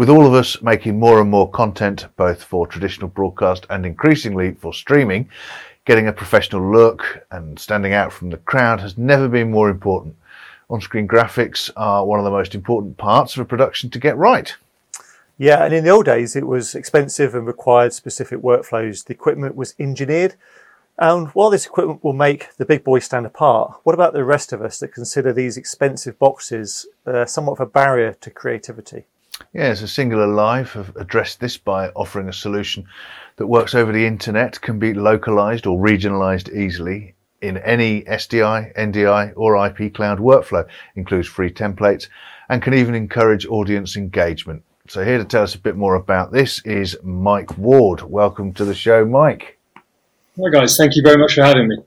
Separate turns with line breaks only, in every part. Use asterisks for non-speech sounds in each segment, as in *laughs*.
With all of us making more and more content, both for traditional broadcast and increasingly for streaming, getting a professional look and standing out from the crowd has never been more important. On screen graphics are one of the most important parts of a production to get right.
Yeah, and in the old days, it was expensive and required specific workflows. The equipment was engineered. And while this equipment will make the big boys stand apart, what about the rest of us that consider these expensive boxes uh, somewhat of a barrier to creativity?
Yeah, so Singular Live have addressed this by offering a solution that works over the internet, can be localized or regionalized easily in any SDI, NDI, or IP cloud workflow, includes free templates, and can even encourage audience engagement. So, here to tell us a bit more about this is Mike Ward. Welcome to the show, Mike.
Hi, guys. Thank you very much for having me.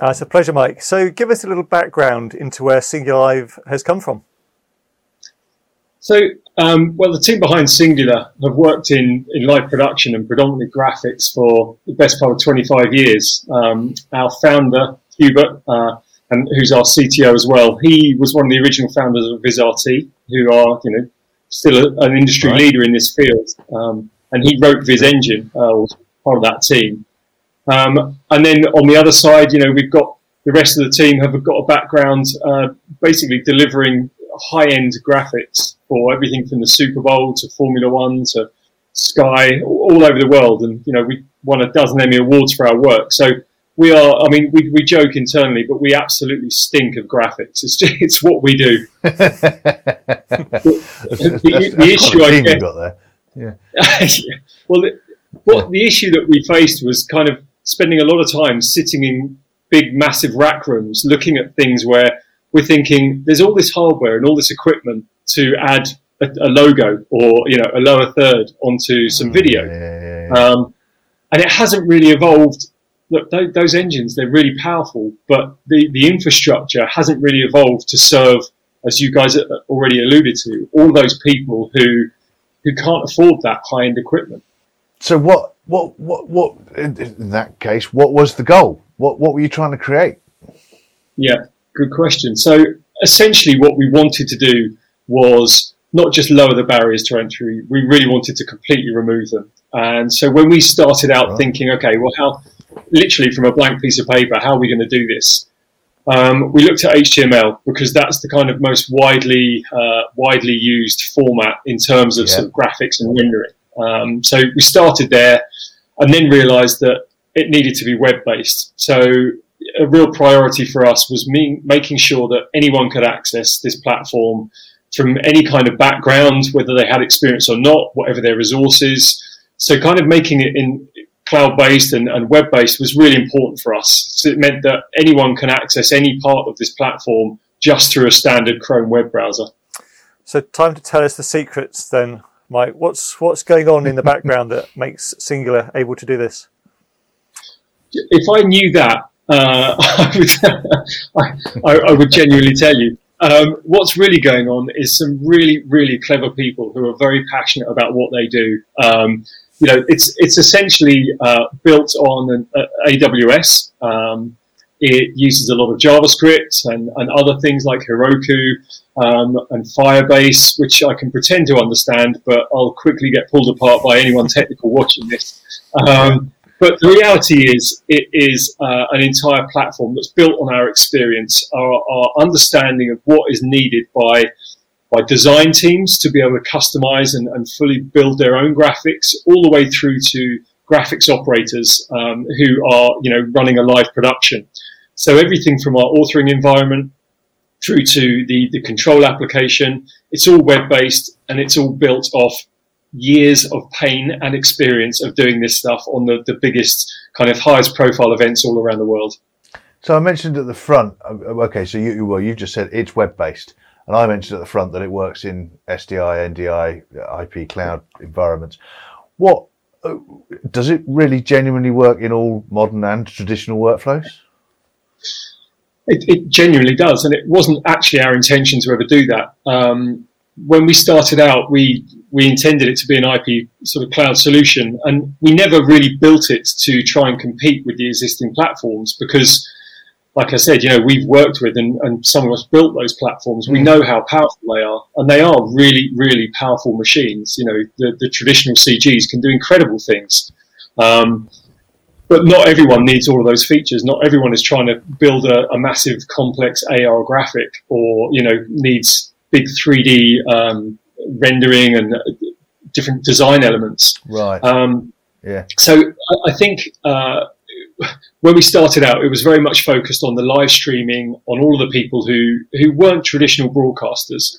Uh, it's a pleasure, Mike. So, give us a little background into where Singular Live has come from.
So, um, well, the team behind Singular have worked in, in live production and predominantly graphics for the best part of 25 years. Um, our founder, Hubert, uh, and who's our CTO as well, he was one of the original founders of VizRT, who are, you know, still a, an industry right. leader in this field. Um, and he wrote Viz Engine, uh, was part of that team. Um, and then on the other side, you know, we've got the rest of the team have got a background uh, basically delivering high end graphics for everything from the Super Bowl to Formula One to Sky, all over the world. And, you know, we won a dozen Emmy Awards for our work. So we are, I mean, we, we joke internally, but we absolutely stink of graphics. It's, just, it's what we do. *laughs*
the, the, the issue I guess, got there.
Yeah. yeah. *laughs* Well, the, what the issue that we faced was kind of spending a lot of time sitting in big, massive rack rooms, looking at things where we're thinking there's all this hardware and all this equipment to add a, a logo or you know a lower third onto some mm, video, yeah, yeah, yeah. Um, and it hasn't really evolved. Look, th- those engines they're really powerful, but the the infrastructure hasn't really evolved to serve, as you guys already alluded to, all those people who who can't afford that high end equipment.
So what what what what in that case? What was the goal? What what were you trying to create?
Yeah, Good question. So essentially, what we wanted to do was not just lower the barriers to entry. We really wanted to completely remove them. And so when we started out right. thinking, okay, well, how literally from a blank piece of paper, how are we going to do this? Um, we looked at HTML because that's the kind of most widely uh, widely used format in terms of, yeah. sort of graphics and rendering. Um, so we started there, and then realised that it needed to be web based. So a real priority for us was me, making sure that anyone could access this platform from any kind of background, whether they had experience or not, whatever their resources. So, kind of making it in cloud based and, and web based was really important for us. So it meant that anyone can access any part of this platform just through a standard Chrome web browser.
So, time to tell us the secrets then, Mike. What's what's going on in the background that makes Singular able to do this?
If I knew that, uh, I, *laughs* would, I, I, would genuinely tell you. Um, what's really going on is some really, really clever people who are very passionate about what they do. Um, you know, it's it's essentially uh, built on an uh, AWS. Um, it uses a lot of JavaScript and, and other things like Heroku um, and Firebase, which I can pretend to understand, but I'll quickly get pulled apart by anyone technical watching this. Um, but the reality is, it is uh, an entire platform that's built on our experience, our, our understanding of what is needed by by design teams to be able to customize and, and fully build their own graphics, all the way through to graphics operators um, who are, you know, running a live production. So everything from our authoring environment through to the, the control application, it's all web based and it's all built off years of pain and experience of doing this stuff on the, the biggest kind of highest profile events all around the world.
So I mentioned at the front, uh, okay, so you well you just said it's web based, and I mentioned at the front that it works in SDI, NDI, IP cloud environments. What uh, does it really genuinely work in all modern and traditional workflows?
It, it genuinely does, and it wasn't actually our intention to ever do that. Um, when we started out, we we intended it to be an IP sort of cloud solution, and we never really built it to try and compete with the existing platforms because like I said, you know, we've worked with and, and some of us built those platforms. We know how powerful they are, and they are really, really powerful machines. You know, the, the traditional CGs can do incredible things. Um, but not everyone needs all of those features. Not everyone is trying to build a, a massive, complex AR graphic, or you know, needs big 3D um, rendering and different design elements.
Right.
Um,
yeah.
So I, I think uh, when we started out, it was very much focused on the live streaming, on all of the people who who weren't traditional broadcasters.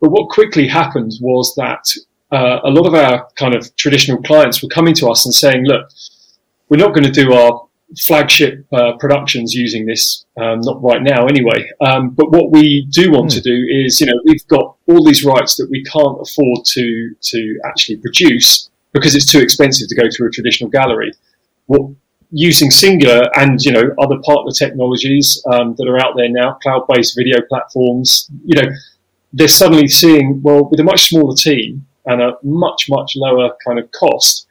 But what quickly happened was that uh, a lot of our kind of traditional clients were coming to us and saying, "Look, we're not going to do our flagship uh, productions using this, um, not right now anyway. Um, but what we do want mm. to do is, you know, we've got all these rights that we can't afford to to actually produce because it's too expensive to go through a traditional gallery. What using Singular and you know other partner technologies um, that are out there now, cloud-based video platforms, you know, they're suddenly seeing well with a much smaller team and a much much lower kind of cost,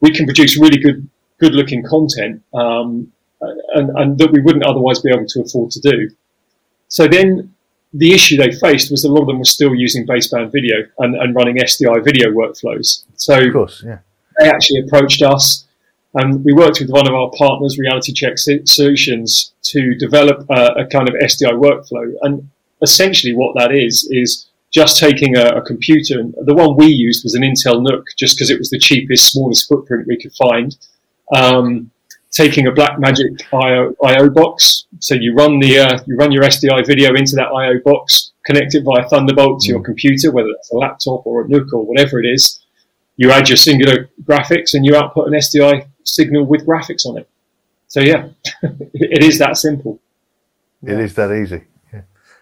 we can produce really good good looking content um, and, and that we wouldn't otherwise be able to afford to do. So then the issue they faced was a lot of them were still using baseband video and, and running SDI video workflows. So
of course, yeah.
they actually approached us and we worked with one of our partners, Reality Check Solutions, to develop a, a kind of SDI workflow. And essentially what that is, is just taking a, a computer. And the one we used was an Intel NUC just because it was the cheapest, smallest footprint we could find um, taking a Blackmagic IO, IO box. So you run the uh, you run your SDI video into that IO box, connect it via Thunderbolt to your mm. computer, whether that's a laptop or a NUC or whatever it is. You add your singular graphics and you output an SDI signal with graphics on it. So yeah, *laughs* it is that simple.
It is that easy.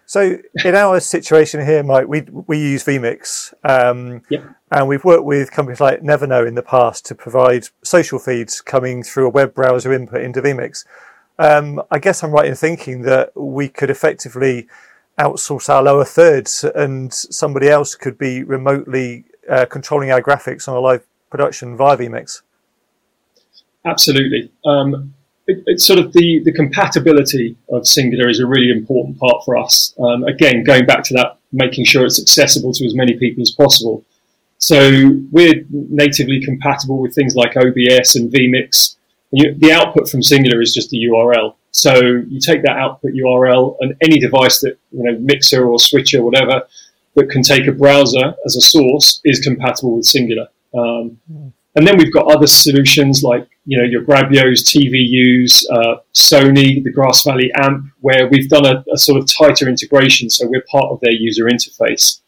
So in our situation here, Mike, we we use vMix, um,
yep.
And we've worked with companies like Neverno in the past to provide social feeds coming through a web browser input into vMix. Um, I guess I'm right in thinking that we could effectively outsource our lower thirds, and somebody else could be remotely uh, controlling our graphics on a live production via vMix.
Absolutely. Um, it, it's sort of the, the compatibility of Singular is a really important part for us. Um, again, going back to that, making sure it's accessible to as many people as possible. So we're natively compatible with things like OBS and vMix. And you, the output from Singular is just a URL. So you take that output URL and any device that, you know, mixer or switcher, whatever, that can take a browser as a source is compatible with Singular. Um, mm. And then we've got other solutions like you know your Grabyos, TVUs, uh, Sony, the Grass Valley AMPP, where we've done a, a, sort of tighter integration, so we're part of their user interface.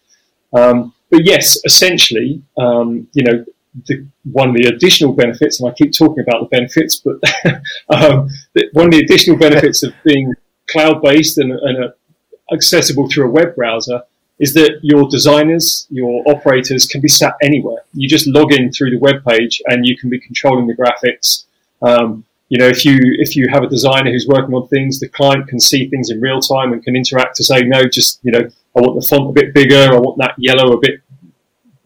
Um, but yes, essentially, um, you know, the, one of the additional benefits, and I keep talking about the benefits, but *laughs* um, one of the additional benefits of being cloud-based and, and uh, accessible through a web browser is that your designers, your operators can be sat anywhere. You just log in through the web page and you can be controlling the graphics. Um, you know, if you if you have a designer who's working on things, the client can see things in real time and can interact to say, no, just you know, I want the font a bit bigger, I want that yellow a bit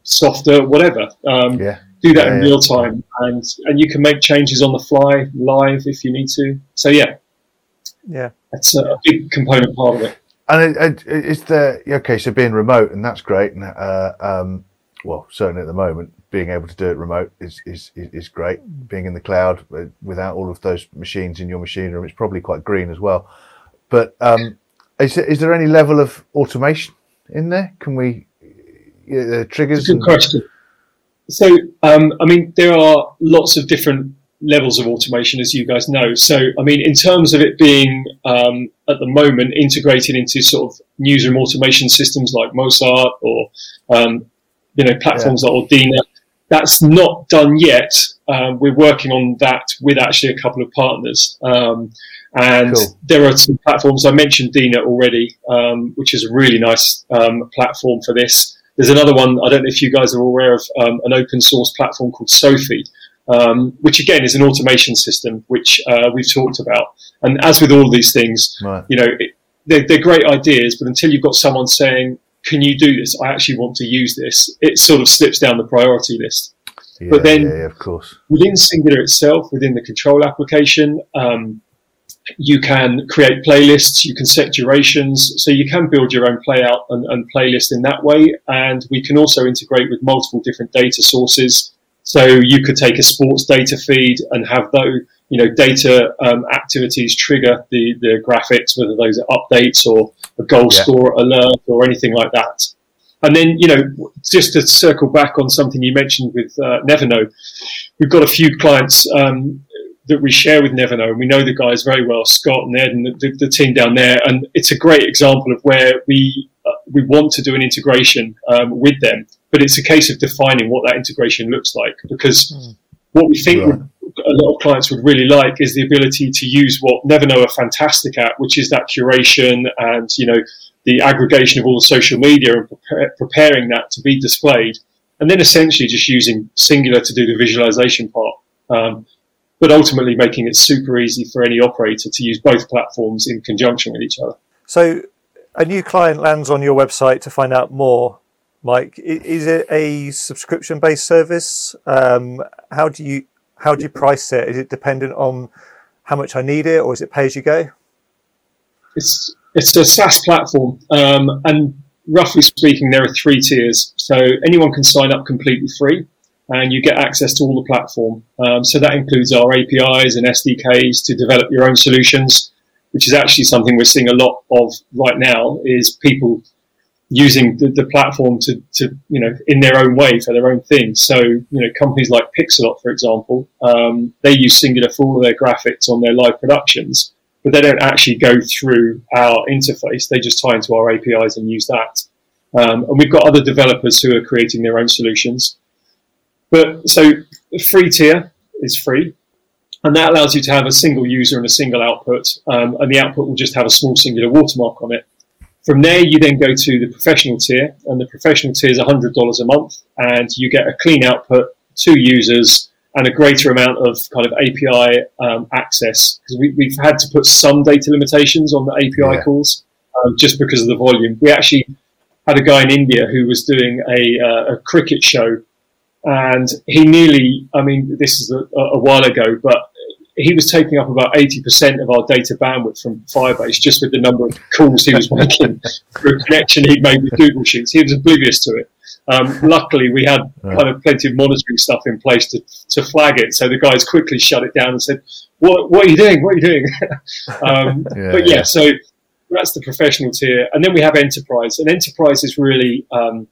softer, whatever. Um,
yeah.
Do that
yeah,
in real time, and and you can make changes on the fly, live if you need to. So yeah,
yeah,
that's a big component part of it.
And it, it, it's the okay, so being remote, and that's great. And uh, um, well, certainly at the moment, being able to do it remote is, is is great. Being in the cloud uh, without all of those machines in your machine room, it's probably quite green as well. But um, is is there any level of automation in there? Can we uh, triggers?
good and... question. So, um, I mean, there are lots of different levels of automation, as you guys know. So, I mean, in terms of it being um, at the moment integrated into sort of newsroom automation systems like Mosart or um, you know platforms yeah. like or Dina, that's not done yet. Um, we're working on that with actually a couple of partners. Um, and cool. there are some platforms I mentioned Dina already, um, which is a really nice um, platform for this. There's another one I don't know if you guys are aware of an open source platform called Sofie, um, which again is an automation system, which uh, we've talked about. And as with all these things, right. you know, it, they're, they're, great ideas, but until you've got someone saying, "Can you do this? I actually want to use this," it sort of slips down the priority list.
Yeah,
but then,
yeah, of course,
within Singular itself, within the control application, um, you can create playlists, you can set durations, so you can build your own playout and, and playlist in that way. And we can also integrate with multiple different data sources. So you could take a sports data feed and have those, you know, data um, activities trigger the, the graphics, whether those are updates or a goal yeah. score alert or anything like that. And then, you know, just to circle back on something you mentioned with uh, Neverknow, we've got a few clients um, that we share with Neverknow, and we know the guys very well, Scott and Ed, and the, the, the team down there. And it's a great example of where we uh, we want to do an integration um, with them, but it's a case of defining what that integration looks like. Because mm. what we think right. a lot of clients would really like is the ability to use what Neverknow are fantastic at, which is that curation and you know the aggregation of all the social media and prepare, preparing that to be displayed, and then essentially just using Singular to do the visualization part. Um, but ultimately making it super easy for any operator to use both platforms in conjunction with each other.
So, a new client lands on your website to find out more. Mike, is it a subscription-based service? Um, how do you how do you price it? Is it dependent on how much I need it, or is it pay as you go?
It's it's a SaaS platform, um, and roughly speaking, there are three tiers. So anyone can sign up completely free and you get access to all the platform. Um, so that includes our APIs and SDKs to develop your own solutions, which is actually something we're seeing a lot of right now. Is people using the, the platform to, to, you know, in their own way for their own things. So, you know, companies like Pixellot, for example, um, they use Singular for all their graphics on their live productions, but they don't actually go through our interface. They just tie into our APIs and use that. Um, and we've got other developers who are creating their own solutions. But so free tier is free, and that allows you to have a single user and a single output, um, and the output will just have a small singular watermark on it. From there, you then go to the professional tier, and the professional tier is $100 a month, and you get a clean output, two users, and a greater amount of kind of API um, access. Because we, have had to put some data limitations on the API yeah. calls um, just because of the volume. We actually had a guy in India who was doing a, uh, a cricket show and he nearly, I mean, this is a, a while ago, but he was taking up about 80% of our data bandwidth from Firebase just with the number of calls he was making *laughs* for a connection he'd made with Google Sheets. He was oblivious to it. Um, luckily, we had kind of plenty of monitoring stuff in place to, to flag it. So the guys quickly shut it down and said, What, what are you doing? What are you doing? *laughs* um, *laughs* yeah, but yeah, yeah, so that's the professional tier. And then we have enterprise. And enterprise is really um,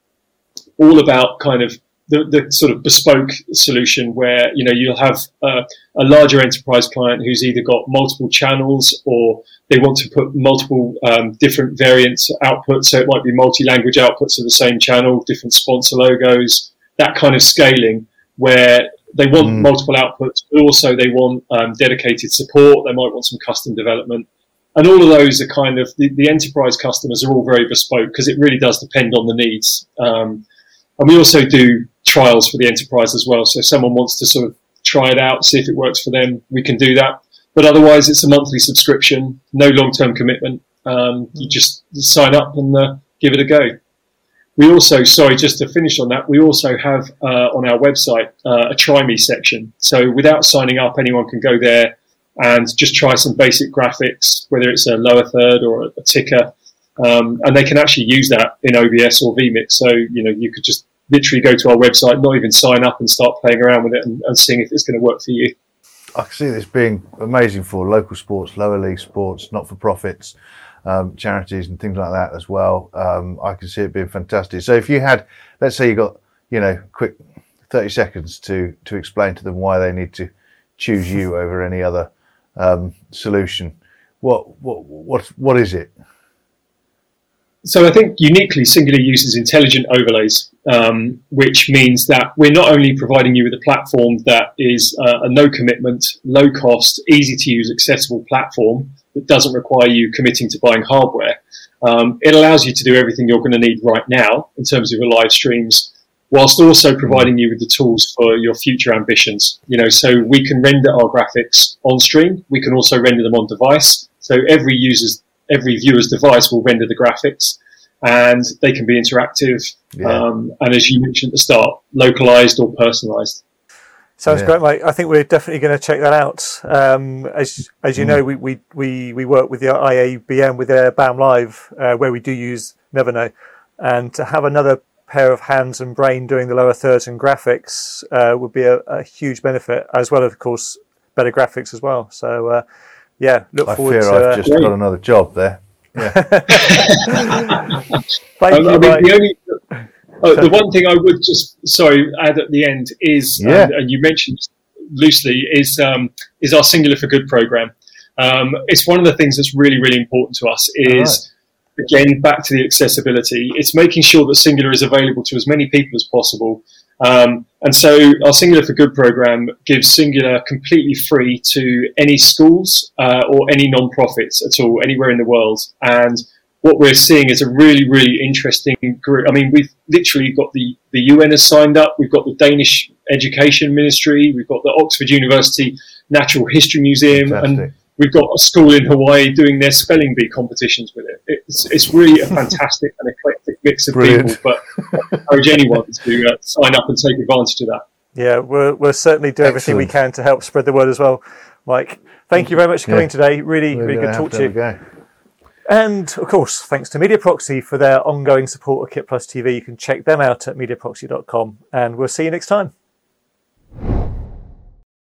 all about kind of the, the sort of bespoke solution where you know you'll have uh, a larger enterprise client who's either got multiple channels or they want to put multiple um, different variants outputs. So it might be multi-language outputs of the same channel, different sponsor logos, that kind of scaling where they want mm. multiple outputs, but also they want um, dedicated support. They might want some custom development. And all of those are kind of the, the enterprise customers are all very bespoke because it really does depend on the needs. Um, and we also do trials for the enterprise as well. So if someone wants to sort of try it out, see if it works for them, we can do that. But otherwise, it's a monthly subscription, no long-term commitment. Um, you just sign up and uh, give it a go. We also, sorry, just to finish on that, we also have uh, on our website uh, a try me section. So without signing up, anyone can go there and just try some basic graphics, whether it's a lower third or a, ticker, um, and they can actually use that in OBS or vMix. So you know you could just literally go to our website, not even sign up and start playing around with it and, and seeing if it's going to work for you.
I can see this being amazing for local sports, lower league sports, not for profits, um, charities, and things like that as well. Um, I can see it being fantastic. So if you had, let's say you got, you know, quick 30 seconds to, to explain to them why they need to choose you over any other um, solution, what, what, what, what is it?
So I think uniquely Singular uses intelligent overlays, um, which means that we're not only providing you with a platform that is uh, a no commitment, low cost, easy to use, accessible platform that doesn't require you committing to buying hardware. Um, it allows you to do everything you're going to need right now in terms of your live streams, whilst also providing you with the tools for your future ambitions. You know, so we can render our graphics on stream. We can also render them on device. So every user's every viewer's device will render the graphics and they can be interactive. Yeah. Um, and as you mentioned at the start, localized or personalized.
Sounds
Yeah.
great, mate. I think we're definitely going to check that out. Um, as as
Mm.
you know, we, we, we, we work with the IABM with their BAM Live, uh, where we do use Never Know, and to have another pair of hands and brain doing the lower thirds and graphics uh, would be a, a huge benefit, as well as, of course, better graphics as well. So, uh, yeah, look
I
forward
fear
to.
I've
Uh,
just
Great.
got another job there. *laughs* *laughs*
thank
Um,
you,
I mean, the only uh, the one thing I would just sorry add at the end is,
Yeah.
and, and you mentioned loosely, is um, is our Singular for Good program. Um, it's one of the things that's really really important to us. Is again back to the accessibility. It's making sure that Singular is available to as many people as possible. Um, and so our Singular for Good program gives Singular completely free to any schools uh, or any non-profits at all, anywhere in the world. And what we're seeing is a really, really interesting group. I mean, we've literally got the, the UN has signed up, we've got the Danish Education Ministry, we've got the Oxford University Natural History Museum, and
Fantastic.
We've got a school in Hawaii doing their spelling bee competitions with it. It's, it's really a fantastic and eclectic mix of
Brilliant.
people, but I encourage anyone to uh, sign up and take advantage of that.
Yeah, we'll, we'll certainly do everything we can to help spread the word as well. Mike, thank you very much for coming
Yeah.
today. Really,
We're
really good
gonna
talk to you.
go.
And of course, thanks to Media Proxy for their ongoing support of Kit Plus TV. You can check them out at mediaproxy.com, and we'll see you next time.